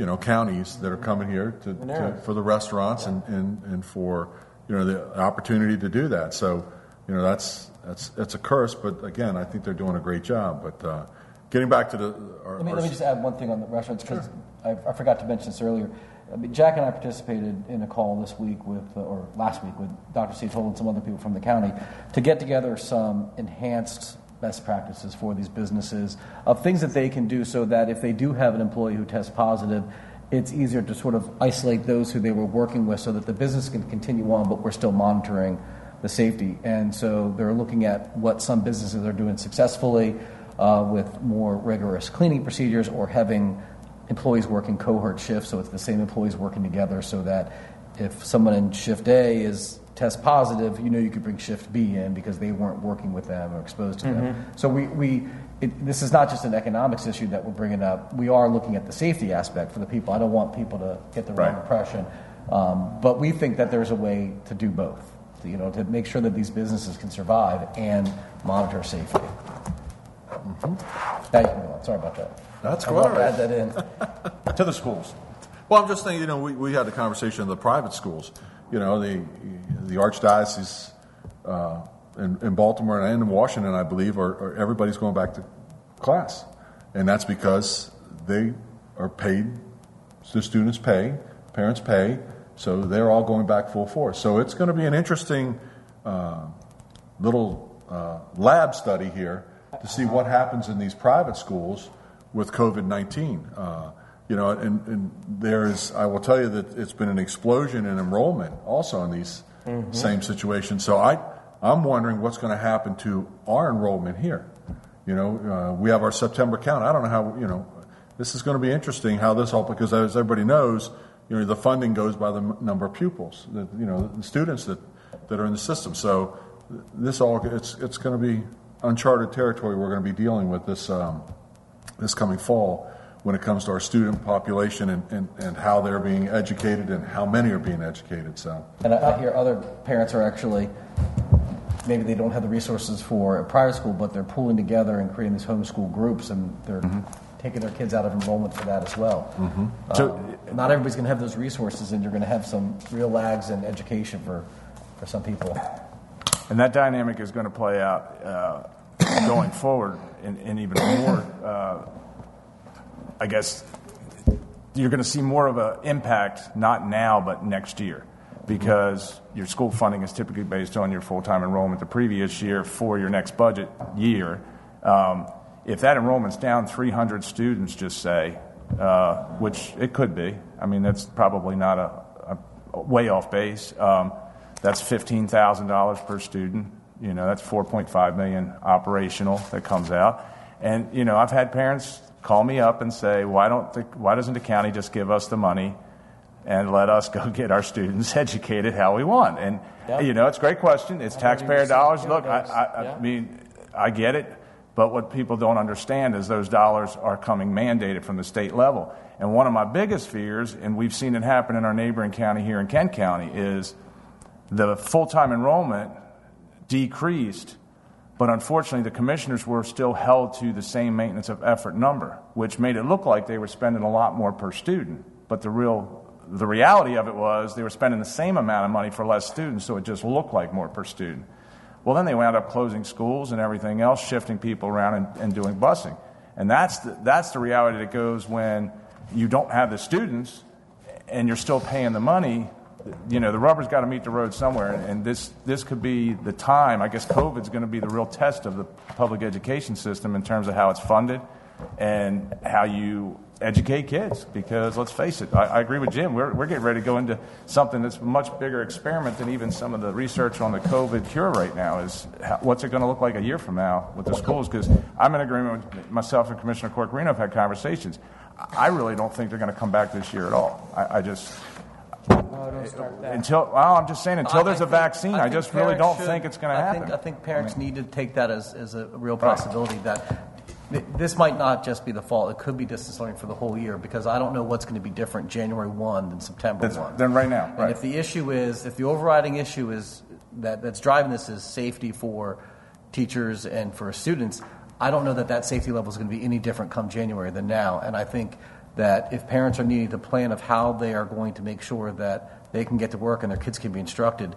you know, counties that are coming here to, to, for the restaurants and, and, and for you know the opportunity to do that. So, you know, that's that's that's a curse. But again, I think they're doing a great job. But uh, getting back to the, our,
Let me,
our-
let me just add one thing on the restaurants because I, I forgot to mention this earlier. I mean, Jack and I participated in a call this week with, uh, or last week with Dr. Steve Toll and some other people from the county to get together some enhanced best practices for these businesses of things that they can do so that if they do have an employee who tests positive, it's easier to sort of isolate those who they were working with so that the business can continue on, but we're still monitoring the safety. And so they're looking at what some businesses are doing successfully uh, with more rigorous cleaning procedures or having employees working cohort shifts, so it's the same employees working together so that if someone in shift A is test positive, you know you could bring shift B in because they weren't working with them or exposed to them. So we, we it, this is not just an economics issue that we're bringing up. We are looking at the safety aspect for the people. I don't want people to get the wrong impression, um, but we think that there's a way to do both. You know, to make sure that these businesses can survive and monitor safety. Now you can go on. Sorry about that.
That's
I
all
wanted to add that in.
To the schools.
Well, I'm just thinking, you know, we, we had the conversation of the private schools. You know, the the archdiocese uh, in, in Baltimore and in Washington, I believe, are, are everybody's going back to class, and that's because they are paid. The students pay, parents pay, so they're all going back full force. So it's going to be an interesting uh, little uh, lab study here to see what happens in these private schools with COVID 19. You know, and, and there's, I will tell you that it's been an explosion in enrollment also in these
Mm-hmm.
same situations. So I, I'm wondering what's going to happen to our enrollment here. You know, uh, we have our September count. I don't know how, you know, this is going to be interesting how this all, because as everybody knows, you know, the funding goes by the m- number of pupils, the, you know, the students that, that are in the system. So this all, it's, it's going to be uncharted territory we're going to be dealing with this, um, this coming fall when it comes to our student population and, and, and how they're being educated and how many are being educated. So,
And I, I hear other parents are actually, maybe they don't have the resources for a private school, but they're pulling together and creating these homeschool groups, and they're taking their kids out of enrollment for that as well. Um,
So-
not everybody's going to have those resources, and you're going to have some real lags in education for, for some people.
And that dynamic is going to play out uh, going forward in, in even more, uh, I guess, you're going to see more of an impact, not now, but next year. Because your school funding is typically based on your full time enrollment the previous year for your next budget year. Um, if that enrollment's down 300 students, just say, uh, which it could be, I mean, that's probably not a, a way off base. Um, that's $15,000 per student. You know, that's 4.5 million operational that comes out. And, you know, I've had parents call me up and say, why, don't the, why doesn't the county just give us the money and let us go get our students educated how we want? And,
Yep.
you know, it's a great question. It's taxpayer
heard you say
dollars. Look, I. I, I mean, I get it. But what people don't understand is those dollars are coming mandated from the state level. And one of my biggest fears, and we've seen it happen in our neighboring county here in Kent County, is the full time enrollment decreased, but unfortunately the commissioners were still held to the same maintenance of effort number, which made it look like they were spending a lot more per student. But the real the reality of it was they were spending the same amount of money for less students, so it just looked like more per student. Well, then they wound up closing schools and everything else, shifting people around and, and doing busing. And that's the, that's the reality that goes when you don't have the students and you're still paying the money. You know, the rubber's got to meet the road somewhere. And, this, this could be the time. I guess COVID's going to be the real test of the public education system in terms of how it's funded and how you educate kids. Because let's face it, I, I agree with Jim. We're, we're getting ready to go into something that's a much bigger experiment than even some of the research on the COVID cure right now. Is how, what's it going to look like a year from now with the schools? Because I'm in agreement with myself and Commissioner Corchiarino have had conversations. I really don't think they're going to come back this year at all. I, I just
Oh, don't start that.
until well, I'm just saying until
I-
there's
I
a
think-
vaccine, I,
think
just really
parents
don't
should-
think it's going to
I
happen.
Think, I think parents need to take that as, as a real possibility that th- this might not just be the fall. It could be distance learning for the whole year because I don't know what's going to be different January 1 than September
That's-
1.
then right now,
And
right.
if the issue is, if the overriding issue is that, that's driving this is safety for teachers and for students, I don't know that that safety level is going to be any different come January than now. And I think that if parents are needing to plan of how they are going to make sure that they can get to work and their kids can be instructed,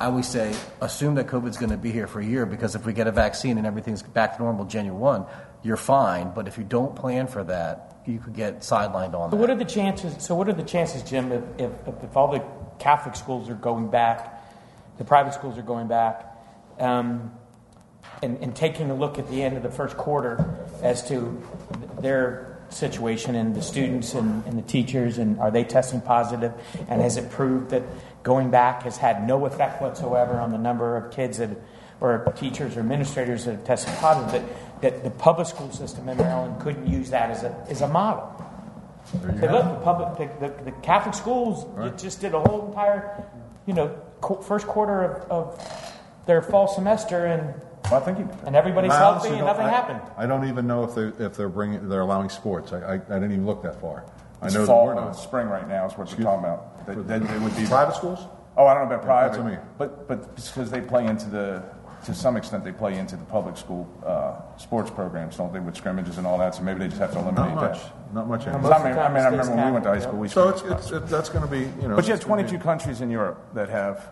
I always say assume that COVID's going to be here for a year because if we get a vaccine and everything's back to normal January 1, you're fine. But if you don't plan for that, you could get sidelined on
So
that.
what are the chances? So what are the chances, Jim, if, if, if all the Catholic schools are going back, the private schools are going back, um, and, and taking a look at the end of the first quarter as to their situation and the students and, and the teachers and are they testing positive? And has it proved that going back has had no effect whatsoever on the number of kids that or teachers or administrators that have tested positive that, that the public school system in Maryland couldn't use that as a, as a model. Say, look, the public, the, the, the Catholic schools it just did a whole entire, you know, first quarter of, of their fall semester, and
Well, I think you,
and everybody's
I
healthy, and
don't-
nothing
I-
happened.
I don't even know if they if they're bringing they're allowing sports. I, I, I didn't even look that far. I
it's
know
fall,
that we're not.
spring right now is what you're talking about. That, that it would be
Private schools?
Oh, I don't know about private,
That's what I mean.
but but because they play into the to some extent they play into the public school uh, sports programs, don't they, with scrimmages and all that? So maybe they just have to eliminate
Not much.
that.
Not much.
Most
anymore.
I mean, I mean, I remember when we went to high
Catholic,
school, we
So it's,
scrimmaged.
it's it, that's going to be you know.
But you have 22
be-
countries in Europe that have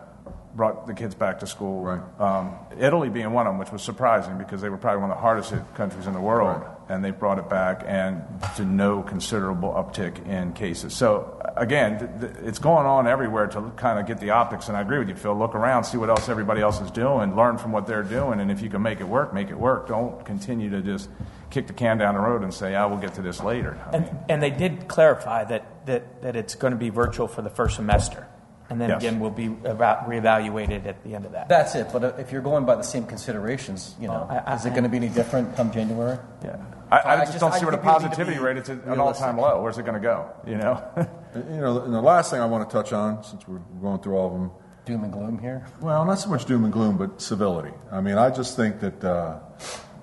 brought the kids back to school.
Right.
Um, Italy being one of them, which was surprising because they were probably one of the hardest hit countries in the world,
Right.
and they brought it back and to no considerable uptick in cases. So again, th- th- it's going on everywhere to kind of get the optics. And I agree with you, Phil. Look around, see what else everybody else is doing, learn from what they're doing, and if you can make it work, make it work. Don't continue to just kick the can down the road and say, "I will get to this later." I
And,
mean,
and they did clarify that, that, that it's going to be virtual for the first semester. And then
Yes.
again, we'll be eva- reevaluated at the end of that.
That's it. But uh, if you're going by the same considerations, you know,
Oh, I- I-
is it going to be any different come January?
yeah. I, I
I
just,
just-
don't see where the
think we need to
positivity rate is at an all-time low. Where's it going to go? You know.
You know, and the last thing I want to touch on, since we're going through all of them,
Doom and gloom here.
well, not so much doom and gloom, but civility. I mean, I just think that uh,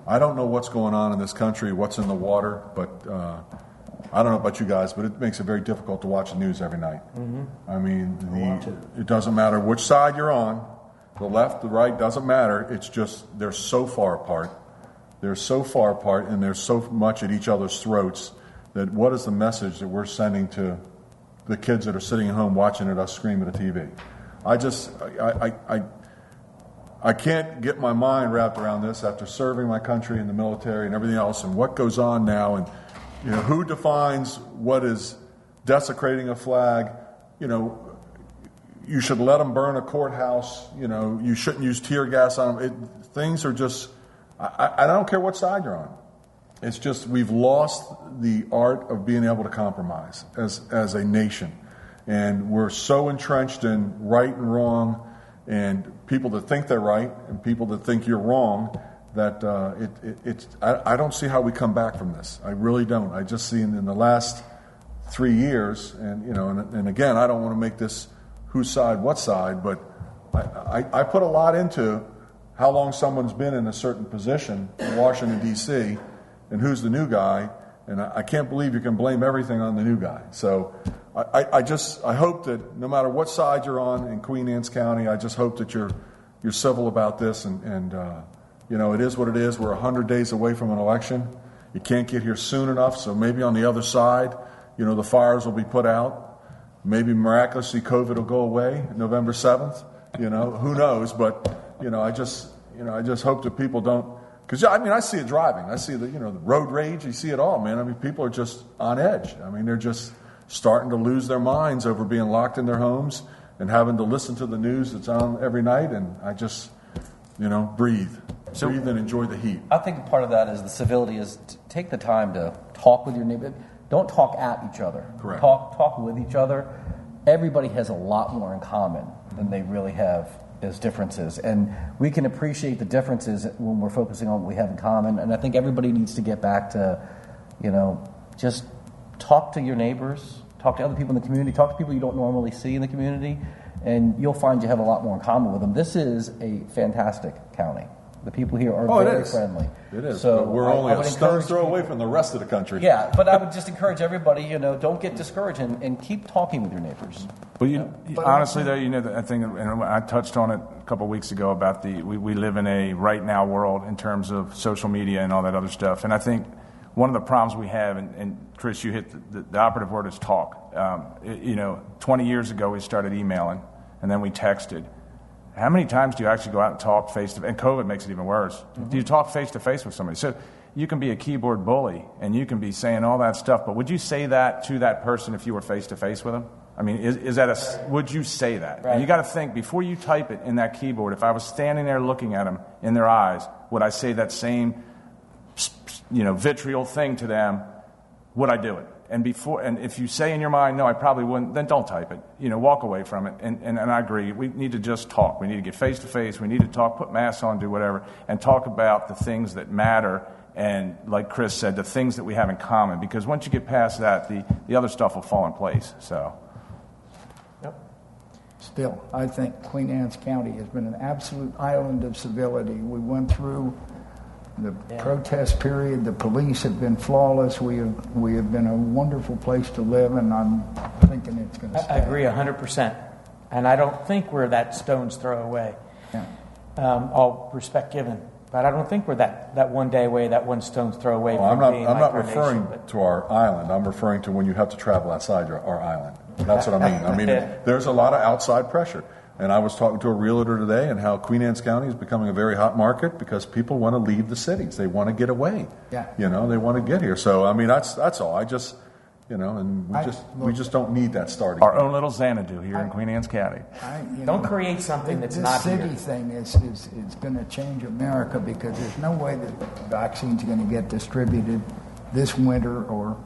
I don't know what's going on in this country, what's in the water, but uh, I don't know about you guys, but it makes it very difficult to watch the news every night. I mean, the, it doesn't matter which side you're on, the left, the right, doesn't matter. It's just they're so far apart. They're so far apart, and they're so much at each other's throats that what is the message that we're sending to the kids that are sitting at home watching at us scream at a TV? I just, I, I, I, I can't get my mind wrapped around this after serving my country in the military and everything else, and what goes on now, and you know who defines what is desecrating a flag. You know, you should let them burn a courthouse. You know, you shouldn't use tear gas on them. It, things are just. I, I don't care what side you're on. It's just we've lost the art of being able to compromise as as a nation, and we're so entrenched in right and wrong, and people that think they're right and people that think you're wrong. That uh, it, it, it's I, I don't see how we come back from this. I really don't. I just see in, in the last three years, and you know, and, and again, I don't want to make this whose side, what side, but I, I, I put a lot into how long someone's been in a certain position in Washington D.C. and who's the new guy, and I, I can't believe you can blame everything on the new guy. So I, I, just I hope that no matter what side you're on in Queen Anne's County, I just hope that you're you're civil about this, and, and uh, you know, it is what it is. We're 100 days away from an election. You can't get here soon enough, so maybe on the other side, you know, the fires will be put out. Maybe miraculously COVID will go away November 7th. You know, who knows? But, you know, I just, you know, I just hope that people don't. Because, I mean, I see it driving. I see the, you know, the road rage. You see it all, man. I mean, people are just on edge. I mean, they're just starting to lose their minds over being locked in their homes and having to listen to the news that's on every night. And I just, you know, breathe. So, breathe and enjoy the heat.
I think part of that is the civility is to take the time to talk with your neighbor. Don't talk at each other.
Correct.
Talk talk with each other. Everybody has a lot more in common than they really have as differences, and we can appreciate the differences when we're focusing on what we have in common. And I think everybody needs to get back to, you know, just talk to your neighbors, talk to other people in the community, talk to people you don't normally see in the community, and you'll find you have a lot more in common with them. This is a fantastic county. The people here are
Oh,
very
is.
friendly.
It is.
So
but we're
I-
only
I
a
would
stone's throw away from the rest of the country.
Yeah, but I would just encourage everybody, you know, don't get discouraged and, and keep talking with your neighbors.
Well, you, honestly, though, you know, I think, and I touched on it a couple of weeks ago about the we, we live in a right now world in terms of social media and all that other stuff. And I think one of the problems we have, and, and Chris, you hit the, the, the operative word is talk. Um, it- you know, 20 years ago, we started emailing, and then we texted. How many times do you actually go out and talk face to? Face? And COVID makes it even worse. Mm-hmm. Do you talk face to face with somebody? So you can be a keyboard bully, and you can be saying all that stuff. But would you say that to that person if you were face to face with them? I mean, is, is that a? Would you say that? And you got to think before you type it in that keyboard. If I was standing there looking at them in their eyes, would I say that same, you know, vitriol thing to them? Would I do it? And before, and if you say in your mind, no, I probably wouldn't, then don't type it. You know, walk away from it. And, and, and I agree. We need to just talk. We need to get face to face. We need to talk, put masks on, do whatever, and talk about the things that matter. And like Chris said, the things that we have in common. Because once you get past that, the, the other stuff will fall in place. So. Yep.
Still, I think Queen Anne's County has been an absolute island of civility. We went through the protest period. The police have been flawless. We have, we have been a wonderful place to live, and I'm thinking it's going to
I,
stay.
I agree 100%. And I don't think we're that stone's throw away.
Yeah.
Um, all respect given. But I don't think we're that, that one day away, that one stone's throw away
Well,
from
I'm not,
being
I'm not
our
referring
nation. But
to our island. I'm referring to when you have to travel outside your, our island. That's what I mean. I mean, there's a lot of outside pressure. And I was talking to a realtor today and how Queen Anne's County is becoming a very hot market because people want to leave the cities. They want to get away.
Yeah.
You know, they want to get here. So, I mean, that's, that's all. I just, you know, and we
I-
just we just don't need that starting.
Our own little Xanadu here in Queen Anne's County.
I- you
Don't
know,
create something that's
this
not
city
here.
thing is, is, is going to change America because there's no way that vaccines are going to get distributed this winter or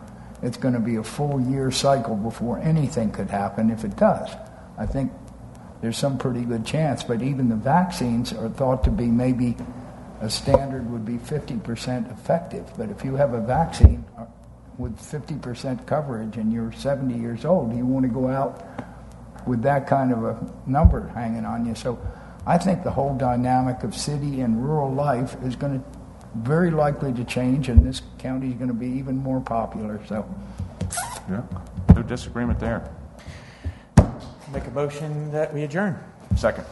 it's going to be a full year cycle before anything could happen if it does. I think there's some pretty good chance, but even the vaccines are thought to be maybe a standard would be 50% effective. But if you have a vaccine uh, with 50% coverage and you're 70 years old, you want to go out with that kind of a number hanging on you. So I think the whole dynamic of city and rural life is going to very likely to change, and this county is going to be even more popular. So
Yeah.
No disagreement there.
Make a motion that we adjourn.
Second.